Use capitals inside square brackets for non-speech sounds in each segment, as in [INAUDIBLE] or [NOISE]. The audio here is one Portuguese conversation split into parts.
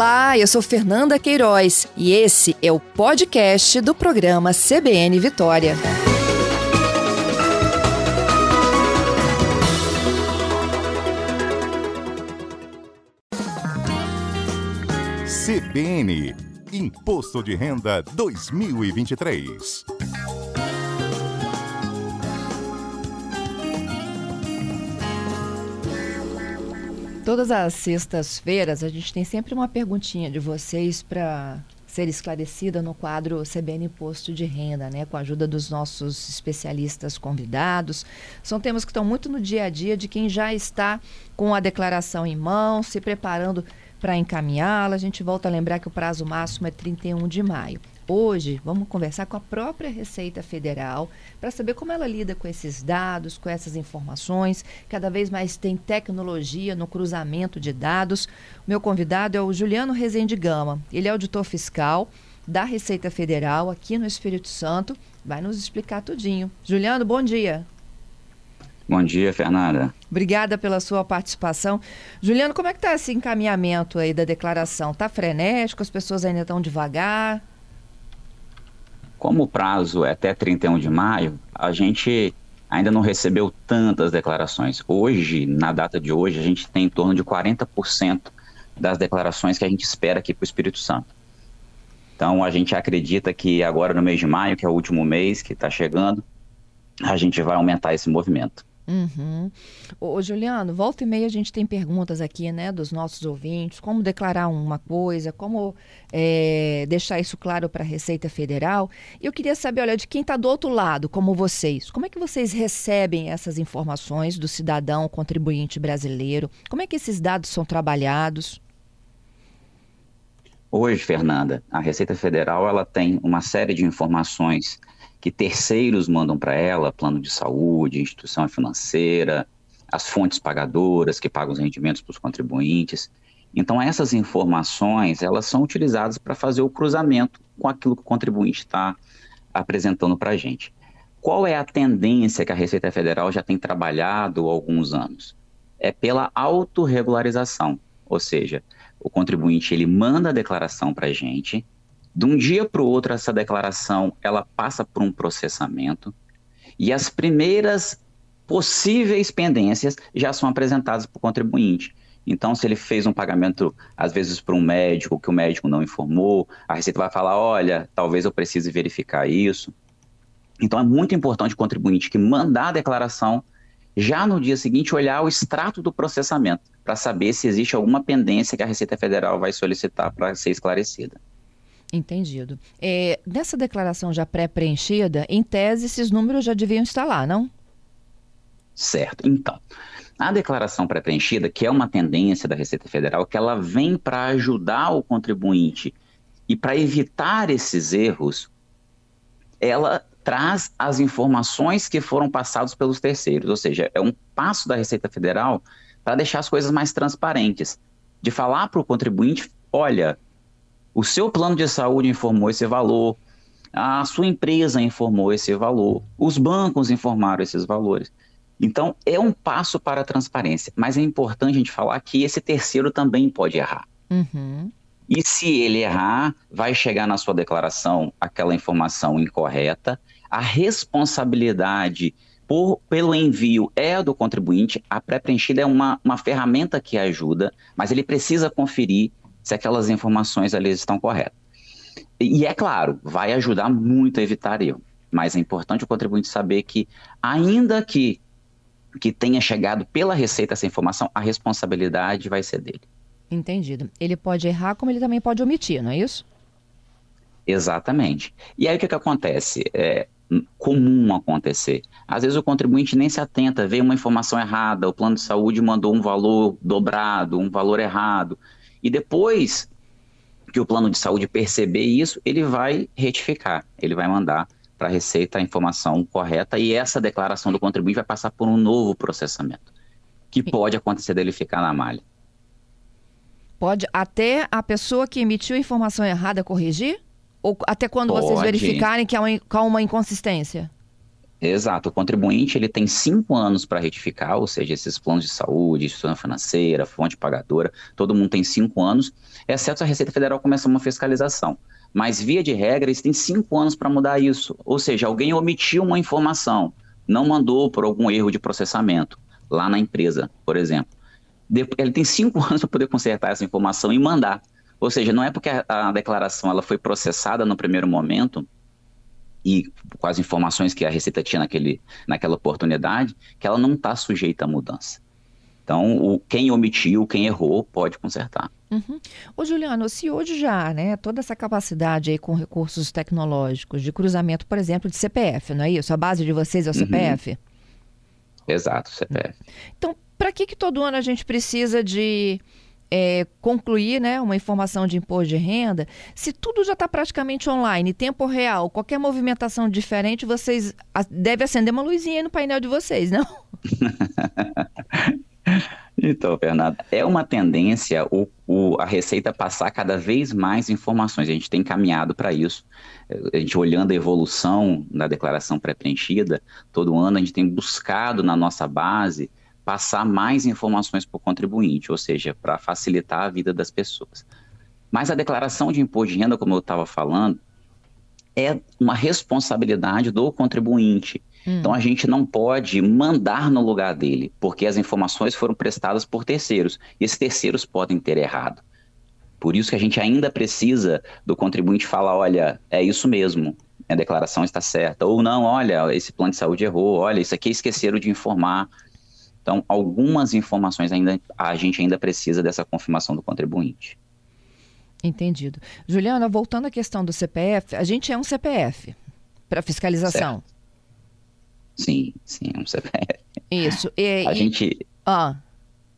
Olá, eu sou Fernanda Queiroz e esse é o podcast do programa CBN Vitória. CBN Imposto de Renda 2023. Todas as sextas-feiras a gente tem sempre uma perguntinha de vocês para ser esclarecida no quadro CBN Imposto de Renda, né, com a ajuda dos nossos especialistas convidados. São temas que estão muito no dia a dia de quem já está com a declaração em mão, se preparando para encaminhá-la. A gente volta a lembrar que o prazo máximo é 31 de maio. Hoje, vamos conversar com a própria Receita Federal para saber como ela lida com esses dados, com essas informações. Cada vez mais tem tecnologia no cruzamento de dados. Meu convidado é o Juliano Rezende Gama. Ele é auditor fiscal da Receita Federal aqui no Espírito Santo. Vai nos explicar tudinho. Juliano, bom dia. Bom dia, Fernanda. Obrigada pela sua participação. Juliano, como é que está esse encaminhamento aí da declaração? Está frenético? As pessoas ainda estão devagar? Como o prazo é até 31 de maio, a gente ainda não recebeu tantas declarações. Hoje, na data de hoje, a gente tem em torno de 40% das declarações que a gente espera aqui para o Espírito Santo. Então, a gente acredita que agora no mês de maio, que é o último mês que está chegando, a gente vai aumentar esse movimento. Uhum. Ô, Juliano, volta e meia a gente tem perguntas aqui, né, dos nossos ouvintes, como declarar uma coisa, como é, deixar isso claro para a Receita Federal. E eu queria saber, olha, de quem está do outro lado, como vocês, como é que vocês recebem essas informações do cidadão contribuinte brasileiro? Como é que esses dados são trabalhados? Hoje, Fernanda, a Receita Federal ela tem uma série de informações que terceiros mandam para ela, plano de saúde, instituição financeira, as fontes pagadoras que pagam os rendimentos para os contribuintes. Então essas informações elas são utilizadas para fazer o cruzamento com aquilo que o contribuinte está apresentando para a gente. Qual é a tendência que a Receita Federal já tem trabalhado há alguns anos? É pela autorregularização, ou seja, o contribuinte ele manda a declaração para a gente, de um dia para o outro, essa declaração ela passa por um processamento e as primeiras possíveis pendências já são apresentadas para o contribuinte. Então, se ele fez um pagamento, às vezes, para um médico, que o médico não informou, a Receita vai falar: olha, talvez eu precise verificar isso. Então, é muito importante o contribuinte que mandar a declaração, já no dia seguinte, olhar o extrato do processamento, para saber se existe alguma pendência que a Receita Federal vai solicitar para ser esclarecida. Entendido. É, nessa declaração já pré-preenchida, em tese, esses números já deviam estar lá, não? Certo. Então, a declaração pré-preenchida, que é uma tendência da Receita Federal, que ela vem para ajudar o contribuinte e para evitar esses erros, ela traz as informações que foram passadas pelos terceiros, ou seja, é um passo da Receita Federal para deixar as coisas mais transparentes, de falar para o contribuinte, olha, o seu plano de saúde informou esse valor, a sua empresa informou esse valor, os bancos informaram esses valores. Então, é um passo para a transparência, mas é importante a gente falar que esse terceiro também pode errar. Uhum. E se ele errar, vai chegar na sua declaração aquela informação incorreta, a responsabilidade por, pelo envio é do contribuinte, a pré-preenchida é uma, uma ferramenta que ajuda, mas ele precisa conferir se aquelas informações ali estão corretas. E é claro, vai ajudar muito a evitar erro, mas é importante o contribuinte saber que, ainda que, que tenha chegado pela Receita essa informação, a responsabilidade vai ser dele. Entendido. Ele pode errar, como ele também pode omitir, não é isso? Exatamente. E aí o que, que acontece? É comum acontecer. Às vezes o contribuinte nem se atenta, vê uma informação errada, o plano de saúde mandou um valor dobrado, um valor errado. E depois que o plano de saúde perceber isso, ele vai retificar, ele vai mandar para a Receita a informação correta e essa declaração do contribuinte vai passar por um novo processamento, que pode acontecer dele ficar na malha. Pode até a pessoa que emitiu a informação errada corrigir? Ou até quando pode. vocês verificarem que há uma, há uma inconsistência? Exato. O contribuinte ele tem cinco anos para retificar, ou seja, esses planos de saúde, instituição financeira, fonte pagadora, todo mundo tem cinco anos, exceto a Receita Federal começa uma fiscalização. Mas, via de regra, eles têm cinco anos para mudar isso. Ou seja, alguém omitiu uma informação, não mandou por algum erro de processamento lá na empresa, por exemplo. Ele tem cinco [LAUGHS] anos para poder consertar essa informação e mandar. Ou seja, não é porque a, a declaração ela foi processada no primeiro momento e com as informações que a Receita tinha naquele, naquela oportunidade, que ela não está sujeita à mudança. Então, o, quem omitiu, quem errou, pode consertar. Uhum. Ô, Juliano, se hoje já, né, toda essa capacidade aí com recursos tecnológicos de cruzamento, por exemplo, de CPF, não é isso? A base de vocês é o CPF? Uhum. Exato, CPF. Então, para que, que todo ano a gente precisa de é, concluir né, uma informação de imposto de renda, se tudo já está praticamente online, tempo real, qualquer movimentação diferente, vocês deve acender uma luzinha no painel de vocês, não? [LAUGHS] Então, Fernando, é uma tendência o, o, a Receita passar cada vez mais informações. A gente tem caminhado para isso. A gente olhando a evolução da declaração pré-preenchida, todo ano a gente tem buscado na nossa base passar mais informações para o contribuinte, ou seja, para facilitar a vida das pessoas. Mas a declaração de imposto de renda, como eu estava falando, é uma responsabilidade do contribuinte. Hum. Então a gente não pode mandar no lugar dele, porque as informações foram prestadas por terceiros e esses terceiros podem ter errado. Por isso que a gente ainda precisa do contribuinte falar, olha, é isso mesmo, a declaração está certa, ou não, olha, esse plano de saúde errou, olha, isso aqui esqueceram de informar. Então, algumas informações ainda a gente ainda precisa dessa confirmação do contribuinte. Entendido. Juliana, voltando à questão do CPF, a gente é um CPF para fiscalização. Certo. Sim, sim, é um CPF. Isso. E, a e... gente. Ah.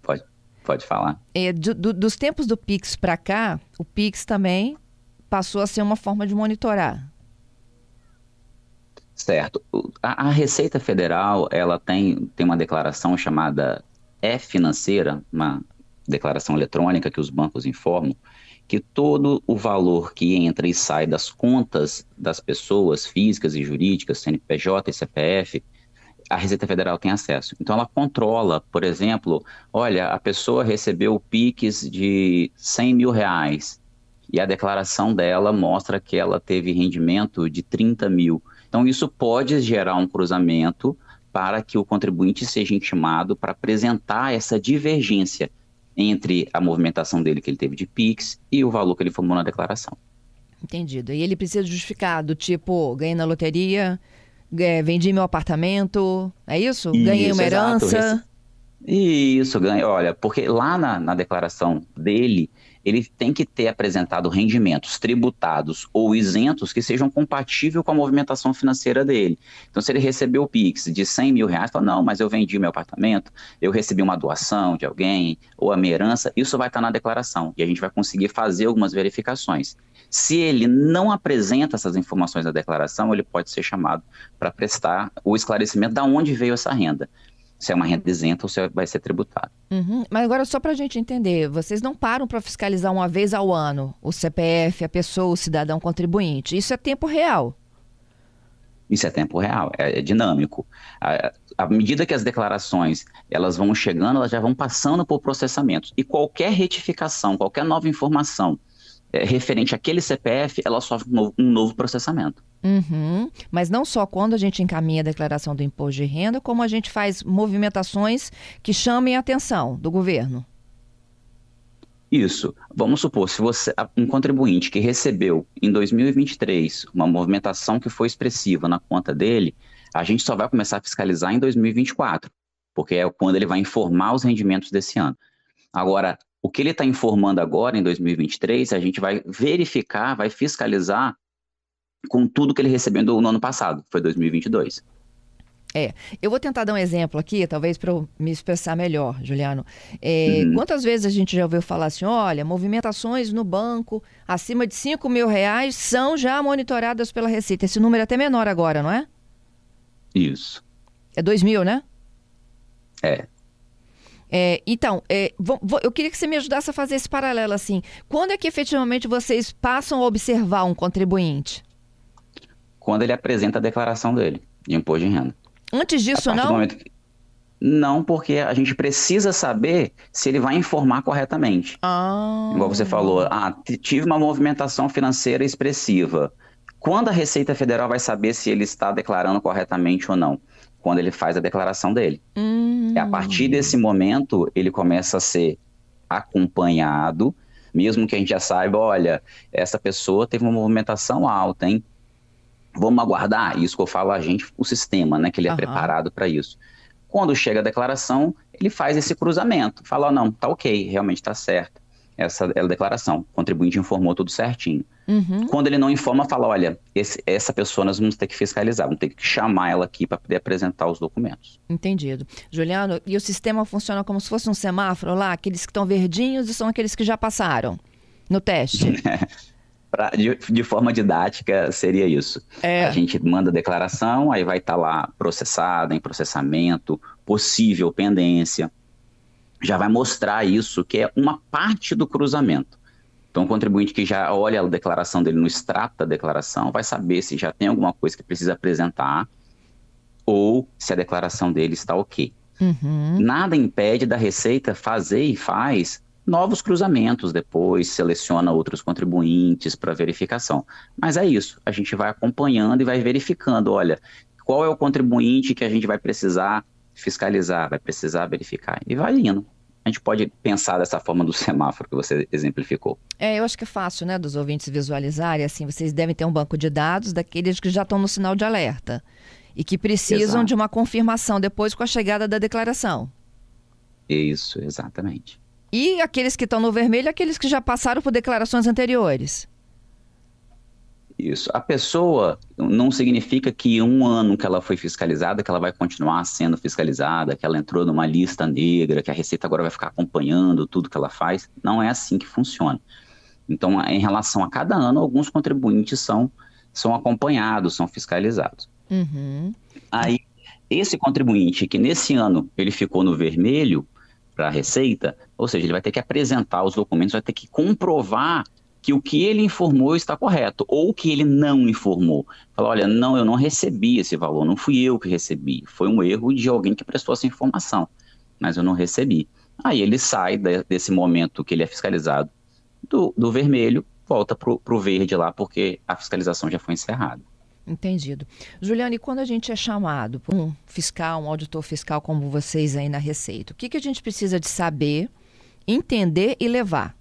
Pode, pode falar. E, do, do, dos tempos do Pix para cá, o Pix também passou a ser uma forma de monitorar. Certo. A, a, Receita Federal, ela tem, tem uma declaração chamada E-Financeira, uma declaração eletrônica que os bancos informam, que todo o valor que entra e sai das contas das pessoas físicas e jurídicas, CNPJ e CPF, a Receita Federal tem acesso. Então, ela controla, por exemplo, olha, a pessoa recebeu PIX de 100 mil reais e a declaração dela mostra que ela teve rendimento de 30 mil. Então, isso pode gerar um cruzamento para que o contribuinte seja intimado para apresentar essa divergência entre a movimentação dele que ele teve de PIX e o valor que ele formou na declaração. Entendido. E ele precisa justificar do tipo, ganhei na loteria, vendi meu apartamento, é isso? isso ganhei uma herança. Exato. Isso, ganhei. Olha, porque lá na, na declaração dele, ele tem que ter apresentado rendimentos tributados ou isentos que sejam compatíveis com a movimentação financeira dele. Então, se ele recebeu o PIX de 100 mil reais, fala, não, mas eu vendi meu apartamento, eu recebi uma doação de alguém, ou a minha herança, isso vai estar na declaração e a gente vai conseguir fazer algumas verificações. Se ele não apresenta essas informações na declaração, ele pode ser chamado para prestar o esclarecimento de onde veio essa renda se é uma renda isenta ou se vai ser tributada. Uhum. Mas agora, só para a gente entender, vocês não param para fiscalizar uma vez ao ano o CPF, a pessoa, o cidadão contribuinte. Isso é tempo real. Isso é tempo real, é, é dinâmico. À medida que as declarações elas vão chegando, elas já vão passando por processamentos. E qualquer retificação, qualquer nova informação é, referente àquele CPF, ela sofre um novo, um novo processamento. Uhum. Mas não só quando a gente encaminha a declaração do imposto de renda, como a gente faz movimentações que chamem a atenção do governo. Isso. Vamos supor, se você um contribuinte que recebeu em 2023 uma movimentação que foi expressiva na conta dele, a gente só vai começar a fiscalizar em 2024, porque é quando ele vai informar os rendimentos desse ano. Agora, o que ele está informando agora, em 2023, a gente vai verificar, vai fiscalizar com tudo que ele recebeu no ano passado, foi 2022. É, eu vou tentar dar um exemplo aqui, talvez para me expressar melhor, Juliano. É, uhum. Quantas vezes a gente já ouviu falar assim, olha, movimentações no banco acima de 5 mil reais são já monitoradas pela Receita. Esse número é até menor agora, não é? Isso. É 2 mil, né? É. É, então, é, vou, vou, eu queria que você me ajudasse a fazer esse paralelo assim. Quando é que efetivamente vocês passam a observar um contribuinte? Quando ele apresenta a declaração dele. de imposto de renda. Antes disso, não? Que... Não, porque a gente precisa saber se ele vai informar corretamente. Ah. Igual você falou, ah, tive uma movimentação financeira expressiva. Quando a Receita Federal vai saber se ele está declarando corretamente ou não? Quando ele faz a declaração dele. Hum. E a partir desse momento, ele começa a ser acompanhado, mesmo que a gente já saiba, olha, essa pessoa teve uma movimentação alta, hein? Vamos aguardar? Isso que eu falo a gente, o sistema, né? Que ele é uhum. preparado para isso. Quando chega a declaração, ele faz esse cruzamento. Fala, oh, não, tá ok, realmente está certo. Essa é a declaração. O contribuinte informou tudo certinho. Uhum. Quando ele não informa, fala, olha, esse, essa pessoa nós vamos ter que fiscalizar, vamos ter que chamar ela aqui para poder apresentar os documentos. Entendido. Juliano, e o sistema funciona como se fosse um semáforo lá? Aqueles que estão verdinhos e são aqueles que já passaram no teste? [LAUGHS] Pra, de, de, forma didática, seria isso. É. A gente manda a declaração, aí vai estar tá lá processada, em processamento, possível pendência. Já vai mostrar isso, que é uma parte do cruzamento. Então, o contribuinte que já olha a declaração dele no extrato da declaração vai saber se já tem alguma coisa que precisa apresentar ou se a declaração dele está ok. Uhum. Nada impede da Receita fazer e faz novos cruzamentos depois, seleciona outros contribuintes para verificação. Mas é isso, a gente vai acompanhando e vai verificando, olha, qual é o contribuinte que a gente vai precisar fiscalizar, vai precisar verificar, e vai indo. A gente pode pensar dessa forma do [LAUGHS] semáforo que você exemplificou. É, eu acho que é fácil, né, dos ouvintes visualizarem, assim, vocês devem ter um banco de dados daqueles que já estão no sinal de alerta e que precisam Exato. de uma confirmação depois com a chegada da declaração. Isso, exatamente. E aqueles que estão no vermelho, aqueles que já passaram por declarações anteriores. Isso. A pessoa não significa que um ano que ela foi fiscalizada, que ela vai continuar sendo fiscalizada, que ela entrou numa lista negra, que a Receita agora vai ficar acompanhando tudo que ela faz. Não é assim que funciona. Então, em relação a cada ano, alguns contribuintes são, são acompanhados, são fiscalizados. Uhum. Aí, esse contribuinte que nesse ano ele ficou no vermelho, para a Receita, ou seja, ele vai ter que apresentar os documentos, vai ter que comprovar que o que ele informou está correto, ou que ele não informou. Fala, olha, não, eu não recebi esse valor, não fui eu que recebi, foi um erro de alguém que prestou essa informação, mas eu não recebi. Aí ele sai de, desse momento que ele é fiscalizado do, do vermelho, volta para o verde lá, porque a fiscalização já foi encerrada. Entendido. Juliane, quando a gente é chamado por um fiscal, um auditor fiscal como vocês aí na Receita, o que, que a gente precisa de saber, entender e levar?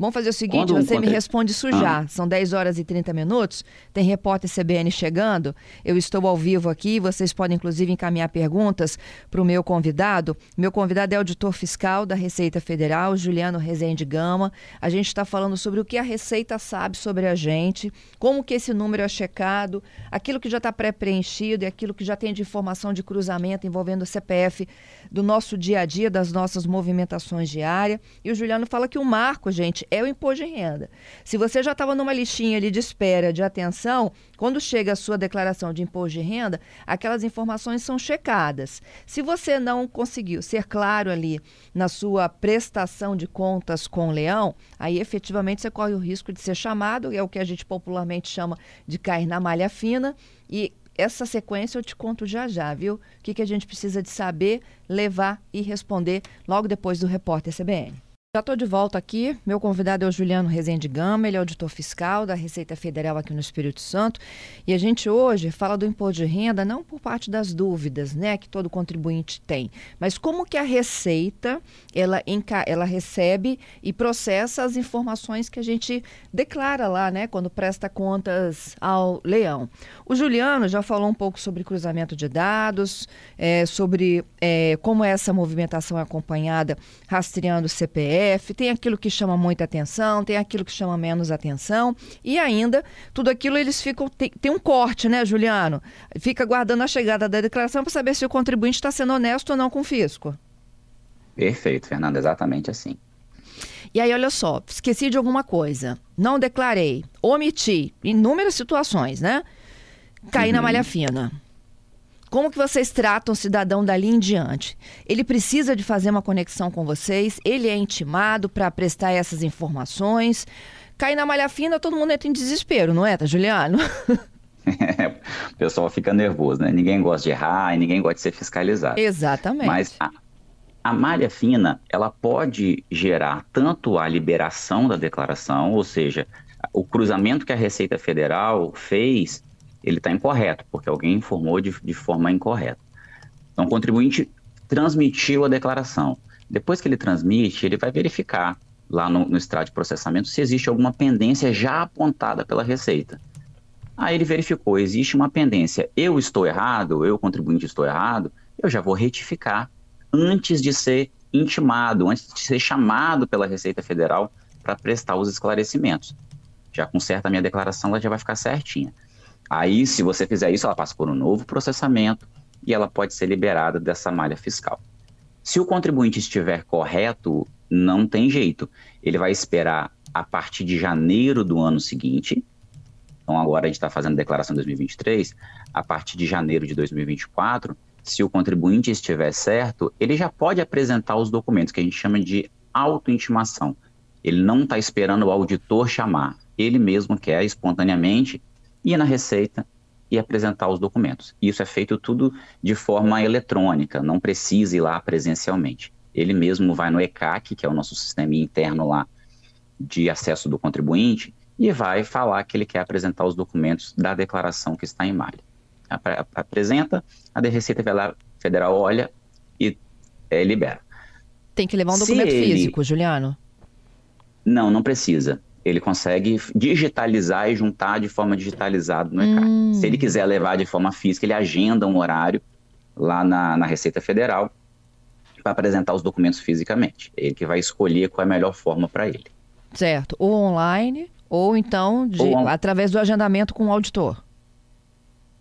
Vamos fazer o seguinte, Quando você me responde isso já. Ah. São 10 horas e 30 minutos. Tem repórter CBN chegando. Eu estou ao vivo aqui. Vocês podem, inclusive, encaminhar perguntas para o meu convidado. Meu convidado é auditor fiscal da Receita Federal, Juliano Rezende Gama. A gente está falando sobre o que a Receita sabe sobre a gente, como que esse número é checado, aquilo que já está pré-preenchido e aquilo que já tem de informação de cruzamento envolvendo o CPF do nosso dia a dia, das nossas movimentações diárias. E o Juliano fala que o marco, gente, é o imposto de renda. Se você já estava numa listinha ali de espera de atenção, quando chega a sua declaração de imposto de renda, aquelas informações são checadas. Se você não conseguiu ser claro ali na sua prestação de contas com o leão, aí efetivamente você corre o risco de ser chamado, é o que a gente popularmente chama de cair na malha fina e essa sequência eu te conto já já, viu? O que, que a gente precisa de saber, levar e responder logo depois do repórter CBN. Já estou de volta aqui. Meu convidado é o Juliano Rezende Gama, ele é auditor fiscal da Receita Federal aqui no Espírito Santo. E a gente hoje fala do imposto de renda não por parte das dúvidas, né, que todo contribuinte tem, mas como que a Receita ela, ela recebe e processa as informações que a gente declara lá, né, quando presta contas ao leão. O Juliano já falou um pouco sobre cruzamento de dados, é, sobre é, como essa movimentação é acompanhada rastreando o CPF Tem aquilo que chama muita atenção, tem aquilo que chama menos atenção, e ainda tudo aquilo eles ficam. Tem, tem um corte, né, Juliano? Fica guardando a chegada da declaração para saber se o contribuinte está sendo honesto ou não com o fisco. Perfeito, Fernanda, exatamente assim. E aí, olha só, esqueci de alguma coisa, não declarei, omiti, inúmeras situações, né? Caí uhum. na malha fina. Como que vocês tratam o cidadão dali em diante? Ele precisa de fazer uma conexão com vocês, ele é intimado para prestar essas informações. Cair na malha fina, todo mundo entra em desespero, não é, tá, Juliano? [LAUGHS] [LAUGHS] o pessoal fica nervoso, né? Ninguém gosta de errar e ninguém gosta de ser fiscalizado. Exatamente. Mas a, a malha fina, ela pode gerar tanto a liberação da declaração, ou seja, o cruzamento que a Receita Federal fez, ele está incorreto, porque alguém informou de, de forma incorreta. Então, o contribuinte transmitiu a declaração. Depois que ele transmite, ele vai verificar lá no, no extrato de processamento se existe alguma pendência já apontada pela Receita. Aí ele verificou, existe uma pendência, eu estou errado, eu contribuinte estou errado, eu já vou retificar antes de ser intimado, antes de ser chamado pela Receita Federal para prestar os esclarecimentos. Já conserta a minha declaração, ela já vai ficar certinha. Aí, se você fizer isso, ela passa por um novo processamento e ela pode ser liberada dessa malha fiscal. Se o contribuinte estiver correto, não tem jeito. Ele vai esperar a partir de janeiro do ano seguinte, então agora a gente está fazendo declaração 2023, a partir de janeiro de 2024, se o contribuinte estiver certo, ele já pode apresentar os documentos que a gente chama de autointimação. Ele não está esperando o auditor chamar, ele mesmo quer espontaneamente ir na Receita e apresentar os documentos. Isso é feito tudo de forma eletrônica, não precisa ir lá presencialmente. Ele mesmo vai no ECAC, que é o nosso sistema interno lá de acesso do contribuinte, e vai falar que ele quer apresentar os documentos da declaração que está em malha. Apresenta, a Receita Federal olha e é, libera. Tem que levar um documento ele... físico, Juliano? Não, não precisa. Ele consegue digitalizar e juntar de forma digitalizada no ECAC. Hum. Se ele quiser levar de forma física, ele agenda um horário lá na, na Receita Federal para apresentar os documentos fisicamente. É ele que vai escolher qual é a melhor forma para ele. Certo. Ou online, ou então de, ou através do agendamento com o auditor.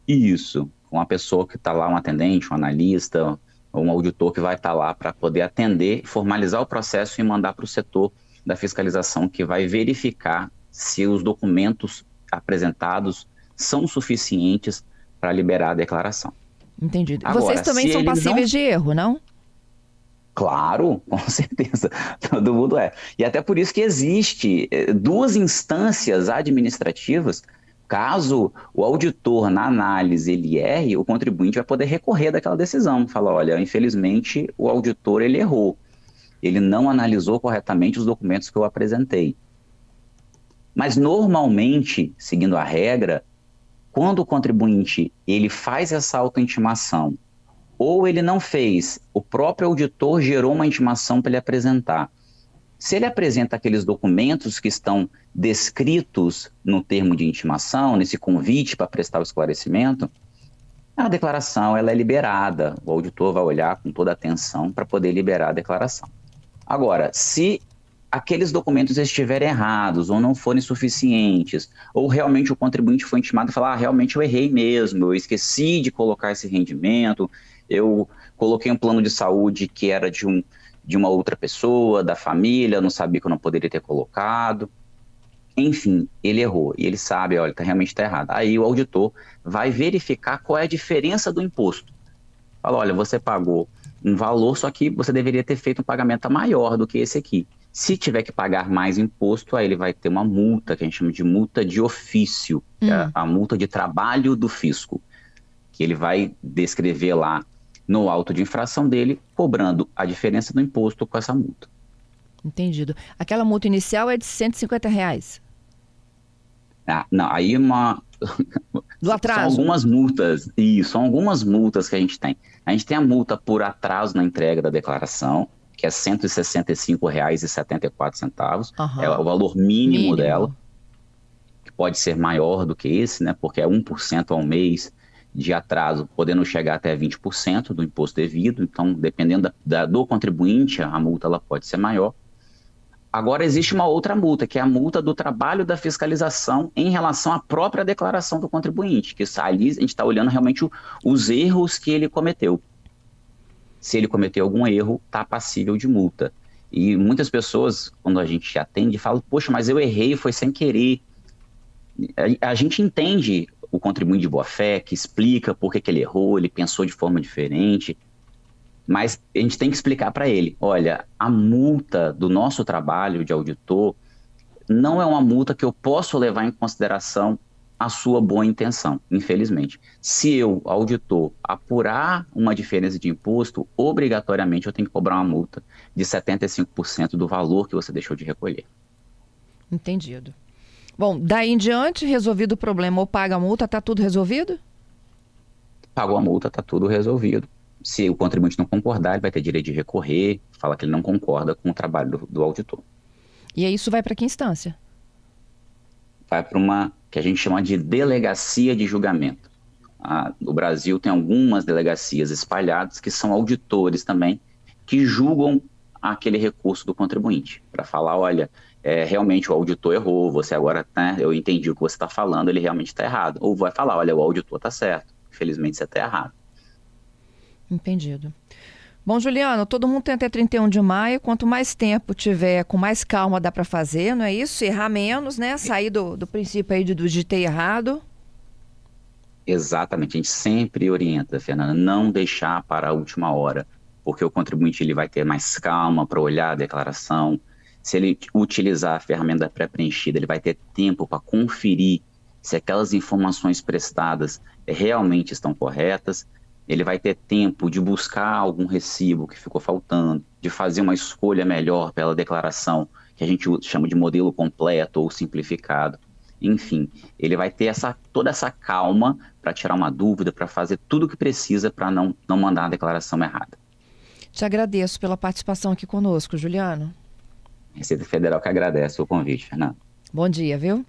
Isso. Com a pessoa que está lá, um atendente, um analista, ou um auditor que vai estar tá lá para poder atender, formalizar o processo e mandar para o setor da fiscalização que vai verificar se os documentos apresentados são suficientes para liberar a declaração. Entendido. Agora, Vocês também são passíveis não... de erro, não? Claro, [LAUGHS] com certeza, todo mundo é. E até por isso que existe eh, duas instâncias administrativas. Caso o auditor, na análise, ele erre, o contribuinte vai poder recorrer daquela decisão. Fala, olha, infelizmente o auditor ele errou. Ele não analisou corretamente os documentos que eu apresentei. Mas normalmente, seguindo a regra, quando o contribuinte ele faz essa autointimação ou ele não fez, o próprio auditor gerou uma intimação para ele apresentar. Se ele apresenta aqueles documentos que estão descritos no termo de intimação, nesse convite para prestar o esclarecimento, a declaração ela é liberada. O auditor vai olhar com toda atenção para poder liberar a declaração. Agora, se aqueles documentos estiverem errados ou não forem suficientes, ou realmente o contribuinte foi intimado e falar, ah, realmente eu errei mesmo, eu esqueci de colocar esse rendimento, eu coloquei um plano de saúde que era de, um, de uma outra pessoa, da família, não sabia que eu não poderia ter colocado. Enfim, ele errou e ele sabe, olha, tá, realmente está errado. Aí o auditor vai verificar qual é a diferença do imposto. Fala, olha, você pagou um valor, só que você deveria ter feito um pagamento maior do que esse aqui. Se tiver que pagar mais imposto, aí ele vai ter uma multa, que a gente chama de multa de ofício, hum. é a multa de trabalho do fisco, que ele vai descrever lá no auto de infração dele, cobrando a diferença do imposto com essa multa. Entendido. Aquela multa inicial é de 150 reais. Ah, não, aí uma. [LAUGHS] Do atraso. São algumas multas, isso, são algumas multas que a gente tem. A gente tem a multa por atraso na entrega da declaração, que é R$ 165,74. Uhum. É o valor mínimo, mínimo, dela, que pode ser maior do que esse, né? Porque é 1% ao mês de atraso, podendo chegar até 20% do imposto devido. Então, dependendo da, da, do contribuinte, a multa ela pode ser maior. Agora, existe uma outra multa, que é a multa do trabalho da fiscalização em relação à própria declaração do contribuinte, que ali a gente está olhando realmente os erros que ele cometeu. Se ele cometeu algum erro, está passível de multa. E muitas pessoas, quando a gente atende, falam: Poxa, mas eu errei, foi sem querer. A, a gente entende o contribuinte de boa fé, que explica por que, que ele errou, ele pensou de forma diferente. Mas a gente tem que explicar para ele: olha, a multa do nosso trabalho de auditor não é uma multa que eu posso levar em consideração a sua boa intenção, infelizmente. Se eu, auditor, apurar uma diferença de imposto, obrigatoriamente eu tenho que cobrar uma multa de 75% do valor que você deixou de recolher. Entendido. Bom, daí em diante, resolvido o problema ou paga a multa, está tudo resolvido? Pagou a multa, está tudo resolvido. Se o contribuinte não concordar, ele vai ter direito de recorrer, falar que ele não concorda com o trabalho do, do auditor. E aí isso vai para que instância? Vai para uma que a gente chama de delegacia de julgamento. Ah, o Brasil tem algumas delegacias espalhadas que são auditores também, que julgam aquele recurso do contribuinte, para falar, olha, é, realmente o auditor errou, você agora, né, eu entendi o que você está falando, ele realmente está errado. Ou vai falar, olha, o auditor está certo, infelizmente você está errado. Entendido. Bom, Juliano, todo mundo tem até 31 de maio. Quanto mais tempo tiver, com mais calma dá para fazer, não é isso? Errar menos, né? Sair do, do princípio aí de, de ter errado. Exatamente. A gente sempre orienta, Fernanda, não deixar para a última hora, porque o contribuinte ele vai ter mais calma para olhar a declaração. Se ele utilizar a ferramenta pré-preenchida, ele vai ter tempo para conferir se aquelas informações prestadas realmente estão corretas ele vai ter tempo de buscar algum recibo que ficou faltando, de fazer uma escolha melhor pela declaração, que a gente chama de modelo completo ou simplificado. Enfim, ele vai ter essa, toda essa calma para tirar uma dúvida, para fazer tudo o que precisa para não, não mandar a declaração errada. Te agradeço pela participação aqui conosco, Juliano. Receita Federal que agradece o convite, Fernando. Bom dia, viu?